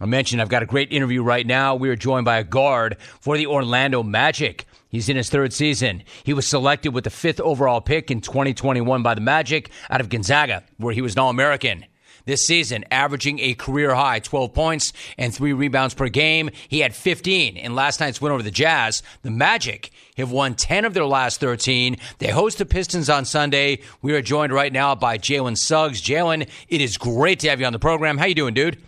I mentioned I've got a great interview right now. We are joined by a guard for the Orlando Magic. He's in his third season. He was selected with the fifth overall pick in 2021 by the Magic out of Gonzaga, where he was an All American. This season, averaging a career high 12 points and three rebounds per game. He had 15 in last night's win over the Jazz. The Magic have won 10 of their last 13. They host the Pistons on Sunday. We are joined right now by Jalen Suggs. Jalen, it is great to have you on the program. How you doing, dude?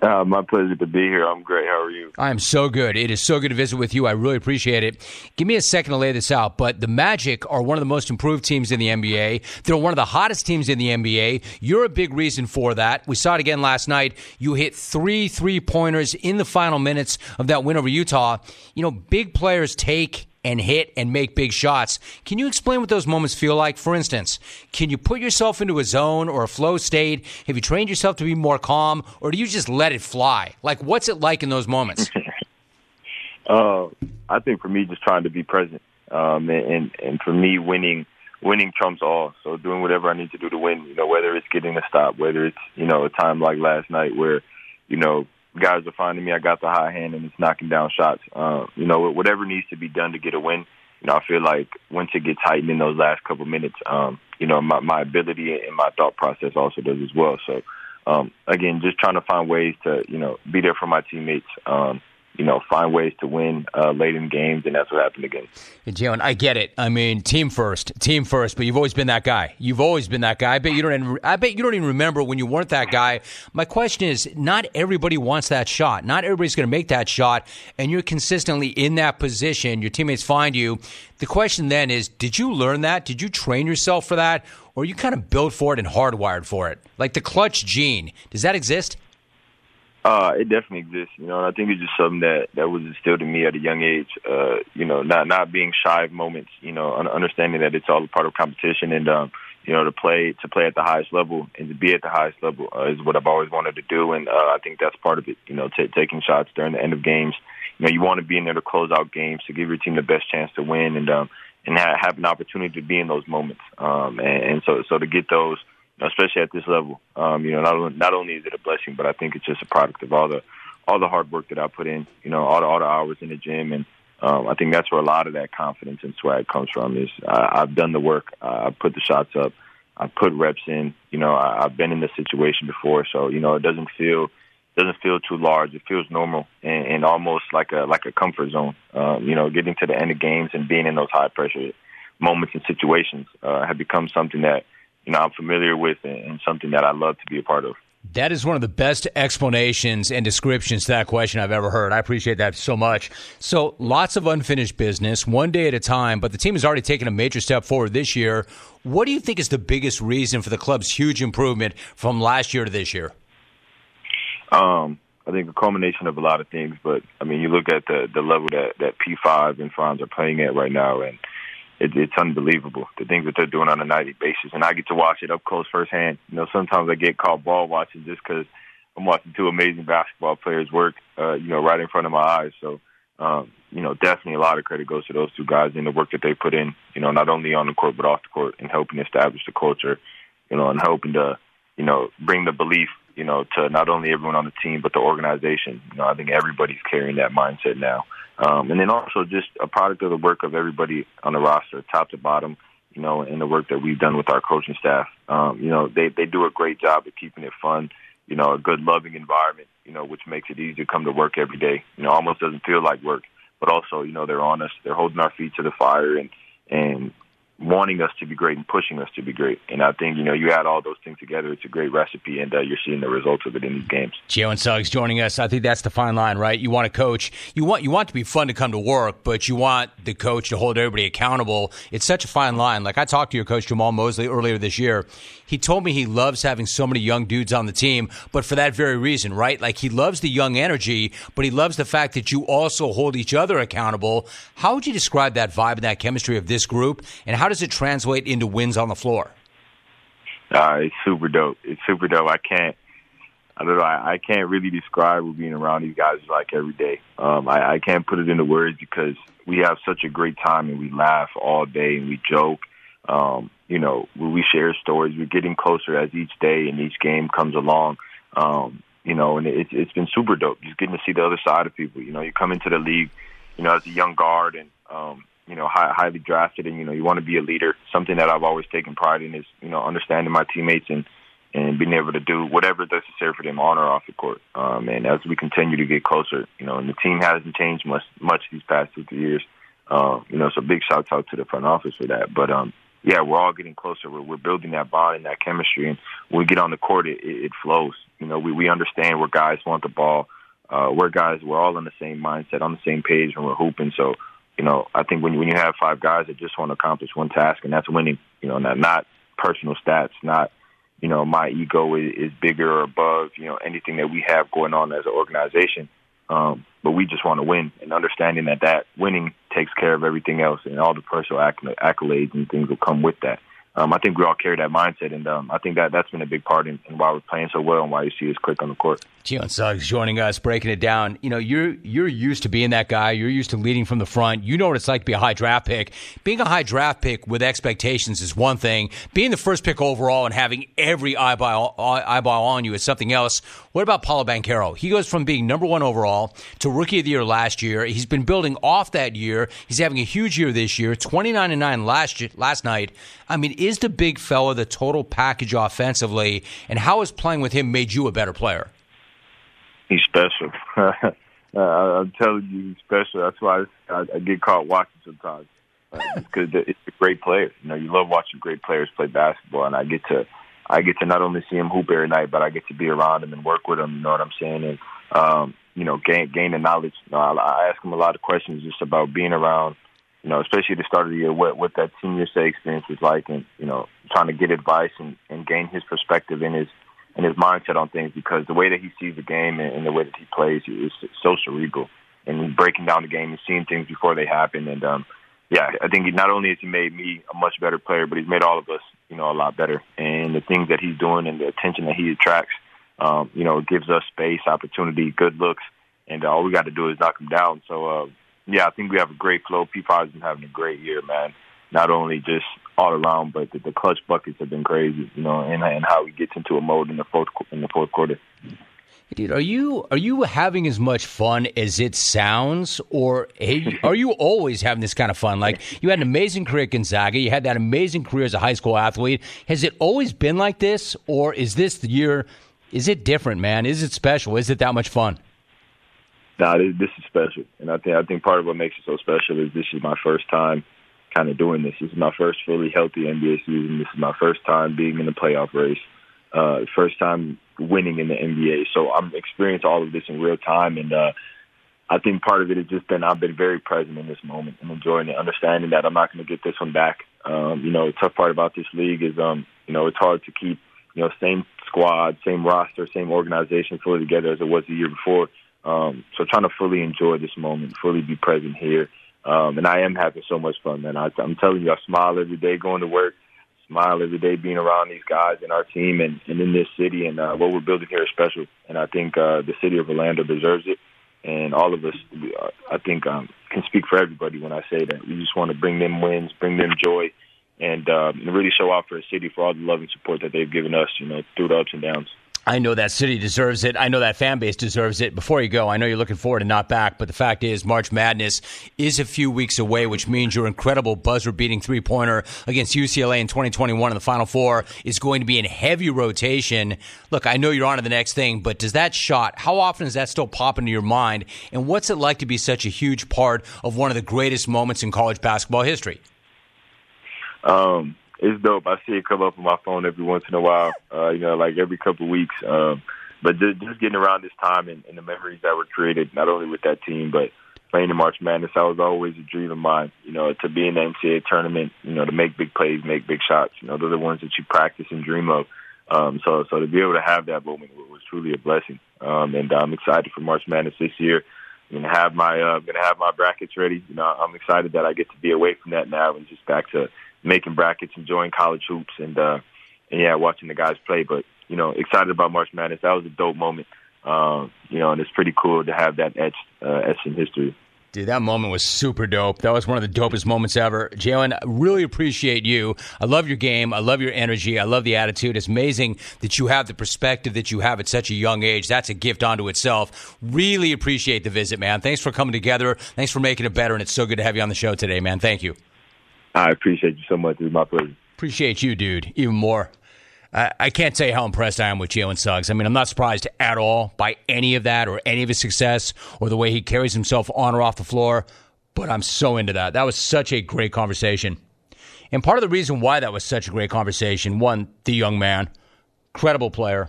Uh, my pleasure to be here. I'm great. How are you? I am so good. It is so good to visit with you. I really appreciate it. Give me a second to lay this out. But the Magic are one of the most improved teams in the NBA. They're one of the hottest teams in the NBA. You're a big reason for that. We saw it again last night. You hit three three pointers in the final minutes of that win over Utah. You know, big players take and hit and make big shots. Can you explain what those moments feel like? For instance, can you put yourself into a zone or a flow state? Have you trained yourself to be more calm, or do you just let it fly? Like, what's it like in those moments? uh, I think for me, just trying to be present, um, and and for me, winning winning trumps all. So doing whatever I need to do to win. You know, whether it's getting a stop, whether it's you know a time like last night where you know guys are finding me. I got the high hand and it's knocking down shots. Uh, you know, whatever needs to be done to get a win. You know, I feel like once it gets tightened in those last couple minutes, um, you know, my, my ability and my thought process also does as well. So, um, again, just trying to find ways to, you know, be there for my teammates, um, you know, find ways to win uh, late in games, and that's what happened again. Hey, Jalen, I get it. I mean, team first, team first. But you've always been that guy. You've always been that guy. I bet you don't. Even, I bet you don't even remember when you weren't that guy. My question is, not everybody wants that shot. Not everybody's going to make that shot, and you're consistently in that position. Your teammates find you. The question then is, did you learn that? Did you train yourself for that, or you kind of built for it and hardwired for it? Like the clutch gene, does that exist? Uh, it definitely exists, you know, and I think it's just something that that was instilled in me at a young age. Uh, you know, not not being shy of moments, you know, understanding that it's all a part of competition, and um, you know, to play to play at the highest level and to be at the highest level uh, is what I've always wanted to do, and uh, I think that's part of it. You know, t- taking shots during the end of games. You know, you want to be in there to close out games to give your team the best chance to win, and um, and ha- have an opportunity to be in those moments. Um, and, and so so to get those especially at this level. Um, you know, not not only is it a blessing, but I think it's just a product of all the all the hard work that I put in. You know, all the all the hours in the gym, and um, I think that's where a lot of that confidence and swag comes from. Is I, I've done the work, I put the shots up, I put reps in. You know, I, I've been in this situation before, so you know, it doesn't feel doesn't feel too large. It feels normal and, and almost like a like a comfort zone. Um, you know, getting to the end of games and being in those high pressure moments and situations uh, have become something that you know I'm familiar with and something that I love to be a part of. That is one of the best explanations and descriptions to that question I've ever heard. I appreciate that so much. So, lots of unfinished business, one day at a time, but the team has already taken a major step forward this year. What do you think is the biggest reason for the club's huge improvement from last year to this year? Um, I think a culmination of a lot of things, but I mean, you look at the the level that that P5 and Franz are playing at right now, and it, it's unbelievable the things that they're doing on a nightly basis, and I get to watch it up close firsthand. You know, sometimes I get caught ball watching just because I'm watching two amazing basketball players work, uh, you know, right in front of my eyes. So, um, you know, definitely a lot of credit goes to those two guys and the work that they put in. You know, not only on the court but off the court and helping establish the culture. You know, and helping to, you know, bring the belief you know, to not only everyone on the team but the organization. You know, I think everybody's carrying that mindset now. Um, and then also just a product of the work of everybody on the roster, top to bottom, you know, and the work that we've done with our coaching staff. Um, you know, they, they do a great job of keeping it fun, you know, a good loving environment, you know, which makes it easy to come to work every day. You know, almost doesn't feel like work. But also, you know, they're on us. They're holding our feet to the fire and and wanting us to be great and pushing us to be great. And I think, you know, you add all those things together, it's a great recipe, and uh, you're seeing the results of it in these games. Jalen Suggs joining us. I think that's the fine line, right? You want to coach, you want you want to be fun to come to work, but you want the coach to hold everybody accountable. It's such a fine line. Like I talked to your coach Jamahl Mosley earlier this year. He told me he loves having so many young dudes on the team, but for that very reason, right? Like he loves the young energy, but he loves the fact that you also hold each other accountable. How would you describe that vibe and that chemistry of this group, and how does it translate into wins on the floor? Uh, it's super dope. It's super dope. I can't. I don't know. I, I can't really describe being around these guys like every day. Um, I, I can't put it into words because we have such a great time and we laugh all day and we joke. Um, you know, we share stories. We're getting closer as each day and each game comes along. Um, you know, and it's it's been super dope. Just getting to see the other side of people. You know, you come into the league, you know, as a young guard and um, you know, high, highly drafted, and you know, you want to be a leader. Something that I've always taken pride in is you know understanding my teammates and and being able to do whatever is necessary for them on or off the court. Um, and as we continue to get closer, you know, and the team hasn't changed much much these past two years. Uh, you know, so big shout out to the front office for that. But um, yeah, we're all getting closer. We're, we're building that bond and that chemistry, and when we get on the court, it, it, it flows. You know, we we understand where guys want the ball. Uh, we're guys, we're all in the same mindset, on the same page when we're hooping. So, you know, I think when when you have five guys that just want to accomplish one task, and that's winning, you know, not, not personal stats, not, you know, my ego is, is bigger or above, you know, anything that we have going on as an organization. Um, but we just want to win and understanding that that winning takes care of everything else and all the personal accolades and things will come with that um, I think we all carry that mindset, and um, I think that that's been a big part in, in why we're playing so well and why you see us click on the court. Gio Suggs joining us, breaking it down. You know, you're you're used to being that guy. You're used to leading from the front. You know what it's like to be a high draft pick. Being a high draft pick with expectations is one thing. Being the first pick overall and having every eyeball eyeball on you is something else. What about Paolo Banchero? He goes from being number one overall to rookie of the year last year. He's been building off that year. He's having a huge year this year. Twenty nine and nine last last night. I mean, is the big fella the total package offensively, and how has playing with him made you a better player? He's special. uh, I'm telling you, he's special. That's why I, I get caught watching sometimes. Because uh, it's a great player. You know, you love watching great players play basketball, and I get to, I get to not only see him hoop every night, but I get to be around him and work with him. You know what I'm saying? And um, you know, gain gain the knowledge. You know, I, I ask him a lot of questions just about being around you know, especially at the start of the year, what what that Team USA experience was like, and you know, trying to get advice and, and gain his perspective and his and his mindset on things because the way that he sees the game and, and the way that he plays is so cerebral, and breaking down the game and seeing things before they happen. And um, yeah, I think he, not only has he made me a much better player, but he's made all of us, you know, a lot better. And the things that he's doing and the attention that he attracts, um, you know, gives us space, opportunity, good looks, and uh, all we got to do is knock him down. So. Uh, yeah, I think we have a great flow. P5's been having a great year, man. Not only just all around, but the, the clutch buckets have been crazy, you know, and, and how he gets into a mode in the fourth in the fourth quarter. Dude, are you are you having as much fun as it sounds, or are you always having this kind of fun? Like you had an amazing career at Gonzaga, you had that amazing career as a high school athlete. Has it always been like this, or is this the year? Is it different, man? Is it special? Is it that much fun? nah, this, this is special, and I think I think part of what makes it so special is this is my first time kind of doing this. This is my first fully healthy NBA season. This is my first time being in the playoff race. Uh, first time winning in the NBA. So I'm experiencing all of this in real time, and uh, I think part of it has just been I've been very present in this moment and enjoying it, understanding that I'm not going to get this one back. Um, you know, the tough part about this league is, um, you know, it's hard to keep, you know, same squad, same roster, same organization fully together as it was the year before. Um, so trying to fully enjoy this moment, fully be present here. Um, and I am having so much fun, man. I, I'm telling you, I smile every day going to work, smile every day being around these guys and our team and, and in this city. And uh, what we're building here is special. And I think uh, the city of Orlando deserves it. And all of us, uh, I think, um, can speak for everybody when I say that. We just want to bring them wins, bring them joy, and, uh, and really show out for the city for all the love and support that they've given us, you know, through the ups and downs. I know that city deserves it. I know that fan base deserves it. Before you go, I know you're looking forward and not back, but the fact is, March Madness is a few weeks away, which means your incredible buzzer beating three pointer against UCLA in 2021 in the Final Four is going to be in heavy rotation. Look, I know you're on to the next thing, but does that shot, how often does that still pop into your mind? And what's it like to be such a huge part of one of the greatest moments in college basketball history? Um, it's dope. I see it come up on my phone every once in a while. Uh, you know, like every couple of weeks. Um, but just, just getting around this time and, and the memories that were created, not only with that team, but playing in March Madness, that was always a dream of mine. You know, to be in the NCAA tournament, you know, to make big plays, make big shots. You know, they're the ones that you practice and dream of. Um, so, so to be able to have that moment was truly a blessing. Um, and I'm excited for March Madness this year. I'm gonna have my uh, gonna have my brackets ready. You know, I'm excited that I get to be away from that now and just back to making brackets, enjoying college hoops, and uh, and yeah, watching the guys play. But you know, excited about March Madness. That was a dope moment. Um, you know, and it's pretty cool to have that etched uh, etched in history. Dude, that moment was super dope. That was one of the dopest moments ever. Jalen, I really appreciate you. I love your game. I love your energy. I love the attitude. It's amazing that you have the perspective that you have at such a young age. That's a gift unto itself. Really appreciate the visit, man. Thanks for coming together. Thanks for making it better. And it's so good to have you on the show today, man. Thank you. I appreciate you so much. It's my pleasure. Appreciate you, dude, even more. I, I can't say how impressed I am with Jalen Suggs. I mean, I'm not surprised at all by any of that or any of his success or the way he carries himself on or off the floor, but I'm so into that. That was such a great conversation. And part of the reason why that was such a great conversation, one, the young man, credible player,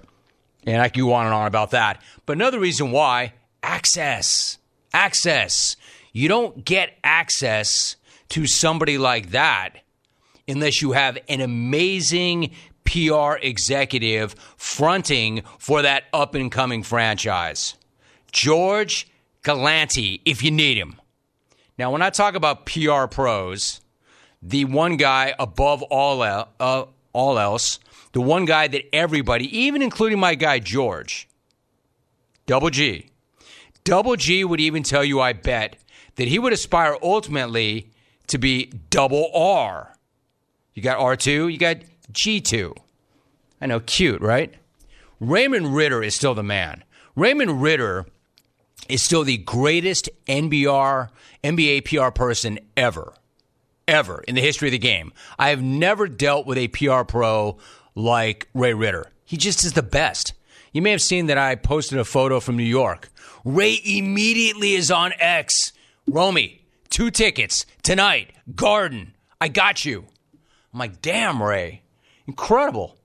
and I could go on and on about that. But another reason why, access. Access. You don't get access to somebody like that unless you have an amazing PR executive fronting for that up and coming franchise. George Galante, if you need him. Now, when I talk about PR pros, the one guy above all, uh, all else, the one guy that everybody, even including my guy George, Double G, Double G would even tell you, I bet, that he would aspire ultimately to be double R. You got R2, you got G2. I know, cute, right? Raymond Ridder is still the man. Raymond Ridder is still the greatest NBR, NBA PR person ever, ever in the history of the game. I have never dealt with a PR pro like Ray Ridder. He just is the best. You may have seen that I posted a photo from New York. Ray immediately is on X. Romy, two tickets tonight, Garden. I got you. I'm like, damn, Ray. Incredible.